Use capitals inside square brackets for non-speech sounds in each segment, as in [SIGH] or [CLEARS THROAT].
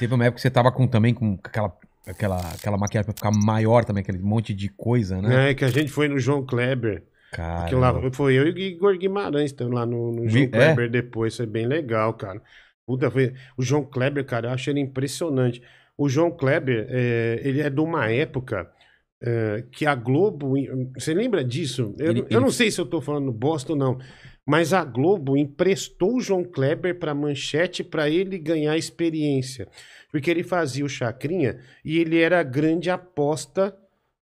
teve uma época que você tava com, também com aquela, aquela, aquela maquiagem pra ficar maior também, aquele monte de coisa, né? É, que a gente foi no João Kleber. Cara. Que lá, foi eu e o Igor Guimarães estamos lá no, no João Vi- Kleber depois. Foi bem legal, cara. Puta, foi... O João Kleber, cara, eu acho ele impressionante. O João Kleber, é, ele é de uma época é, que a Globo. Você lembra disso? Eu, Ele- eu ele- não sei se eu tô falando bosta ou não. Mas a Globo emprestou o João Kleber para Manchete para ele ganhar experiência. Porque ele fazia o Chacrinha e ele era a grande aposta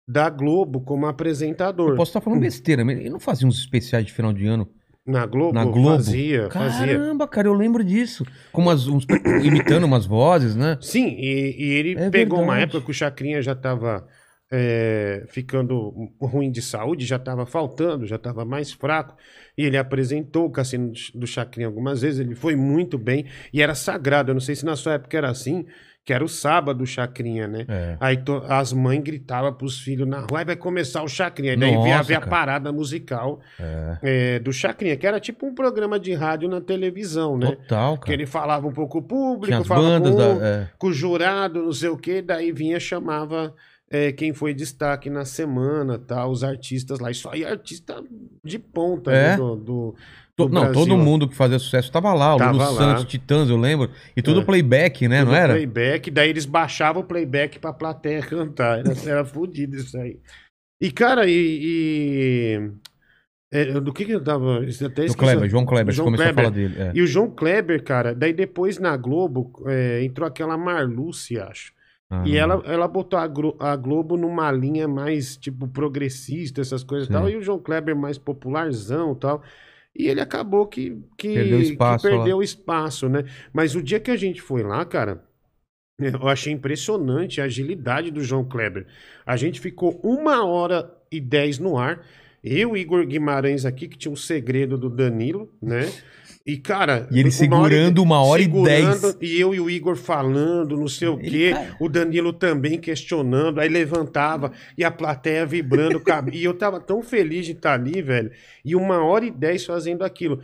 da Globo como apresentador. Eu posso estar falando besteira, mas ele não fazia uns especiais de final de ano Na Globo? na Globo? Fazia, fazia. Caramba, cara, eu lembro disso. Com umas, uns, [CLEARS THROAT] imitando umas vozes, né? Sim, e, e ele É pegou uma verdade. época que o Chacrinha já estava ficando ruim de saúde, já estava faltando, já estava mais fraco. E ele apresentou o Cassino do Chacrinha algumas vezes, ele foi muito bem e era sagrado. Eu não sei se na sua época era assim, que era o sábado o Chacrinha, né? É. Aí to- as mães gritavam pros filhos na rua, vai começar o Chacrinha. Aí daí Nossa, via, via a parada musical É. é, do Chacrinha, que era tipo um programa de rádio na televisão, né? Total, Que cara. ele falava um pouco o público, falava com, da. é. com o jurado, não sei o quê, daí vinha, chamava é, quem foi destaque na semana, tá, os artistas lá. E só ia artista de ponta É? né, do, do, do não, Brasil. todo mundo que fazia sucesso tava lá. O Tava Lulu lá. Santos, Titãs, eu lembro. E tudo É. playback, né? Tudo não era? Playback, daí eles baixavam o playback pra plateia [LAUGHS] cantar. Era, era fodido isso aí. E, cara, e. e- é, do que que eu tava. isso até O esqueci. Kleber, João Kleber, João começou Kleber. a falar dele. é. E o João Kleber, cara, daí depois na Globo é, entrou aquela Marluce, acho. Ah, E ela, ela botou a, Glo- a Globo numa linha mais, tipo, progressista, essas coisas e Sim. tal. E o João Kleber mais popularzão e tal. E ele acabou que, que Perdeu espaço que perdeu espaço, né? Mas o dia que a gente foi lá, cara, eu achei impressionante a agilidade do João Kleber. A gente ficou uma hora e dez no ar. Eu, Igor Guimarães aqui, que tinha um segredo do Danilo, né? E, cara. E ele uma hora segurando uma hora e segurando, dez. E eu e o Igor falando, não sei o Ele quê. tá- O Danilo também questionando. Aí levantava e a plateia vibrando. [LAUGHS] e eu tava tão feliz de estar ali, velho. E uma hora e dez fazendo aquilo.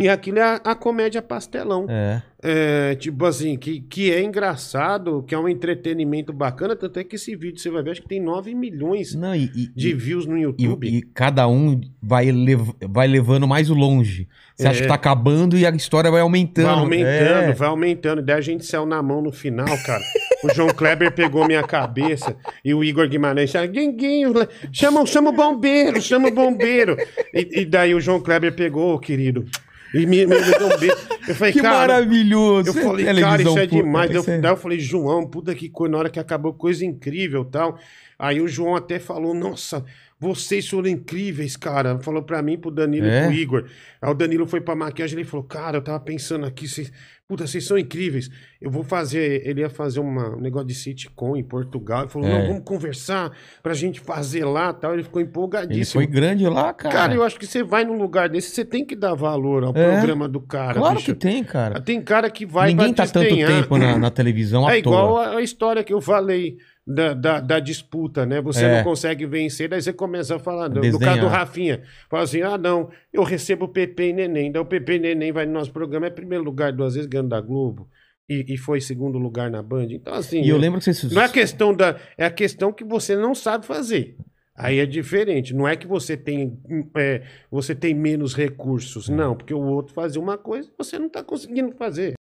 E aquilo é a, a comédia pastelão. É. É, tipo assim, que, que é engraçado, que é um entretenimento bacana. Tanto é que esse vídeo você vai ver, acho que tem 9 milhões Não, e, e- de views no e- YouTube. e cada um vai, lev- vai levando mais longe. Você acha É. que tá acabando e a história vai aumentando. Vai aumentando, É. vai aumentando. Daí a gente saiu na mão no final, cara. O João Kleber pegou minha cabeça e o Igor Guimarães Guinguinho, chama, chama o bombeiro, chama o bombeiro. E, e daí o João Kleber pegou, querido, e me, me, me deu um beijo. Eu falei, Que cara, maravilhoso. eu falei, cara, isso é demais. Daí eu, é- daí eu falei, João, puta que coisa, na hora que acabou, coisa incrível e tal. Aí o João até falou, nossa, vocês foram incríveis, cara. Falou pra mim, pro Danilo É? e pro Igor. Aí o Danilo foi pra maquiagem e ele falou, cara, eu tava pensando aqui, vocês, puta, vocês são incríveis. Eu vou fazer, ele ia fazer uma, um negócio de sitcom em Portugal. Ele falou, É. não, vamos conversar pra gente fazer lá e tal. Ele ficou Ele empolgadíssimo. foi grande lá, cara. Cara, eu acho que você vai num lugar desse, você tem que dar valor ao É. programa do cara, Claro bicho. que tem, cara. Tem cara que vai Ninguém tá tanto tempo na, na televisão É igual a, a história que eu falei da, da, da disputa, né? Você É. não consegue vencer, daí você começa a falar. No, caso do Rafinha, fala assim: ah, não, eu recebo Pepe e Neném. Daí o Pepe e Neném vai no nosso programa, é primeiro lugar duas vezes ganhando da Globo. E, e foi segundo lugar na Band. Então, assim. E eu lembro que vocês... Não é questão da. É a questão que você não sabe fazer. Aí é diferente. Não é que você tem, é, você tem menos recursos. Não, porque o outro fazia uma coisa e você não está conseguindo fazer.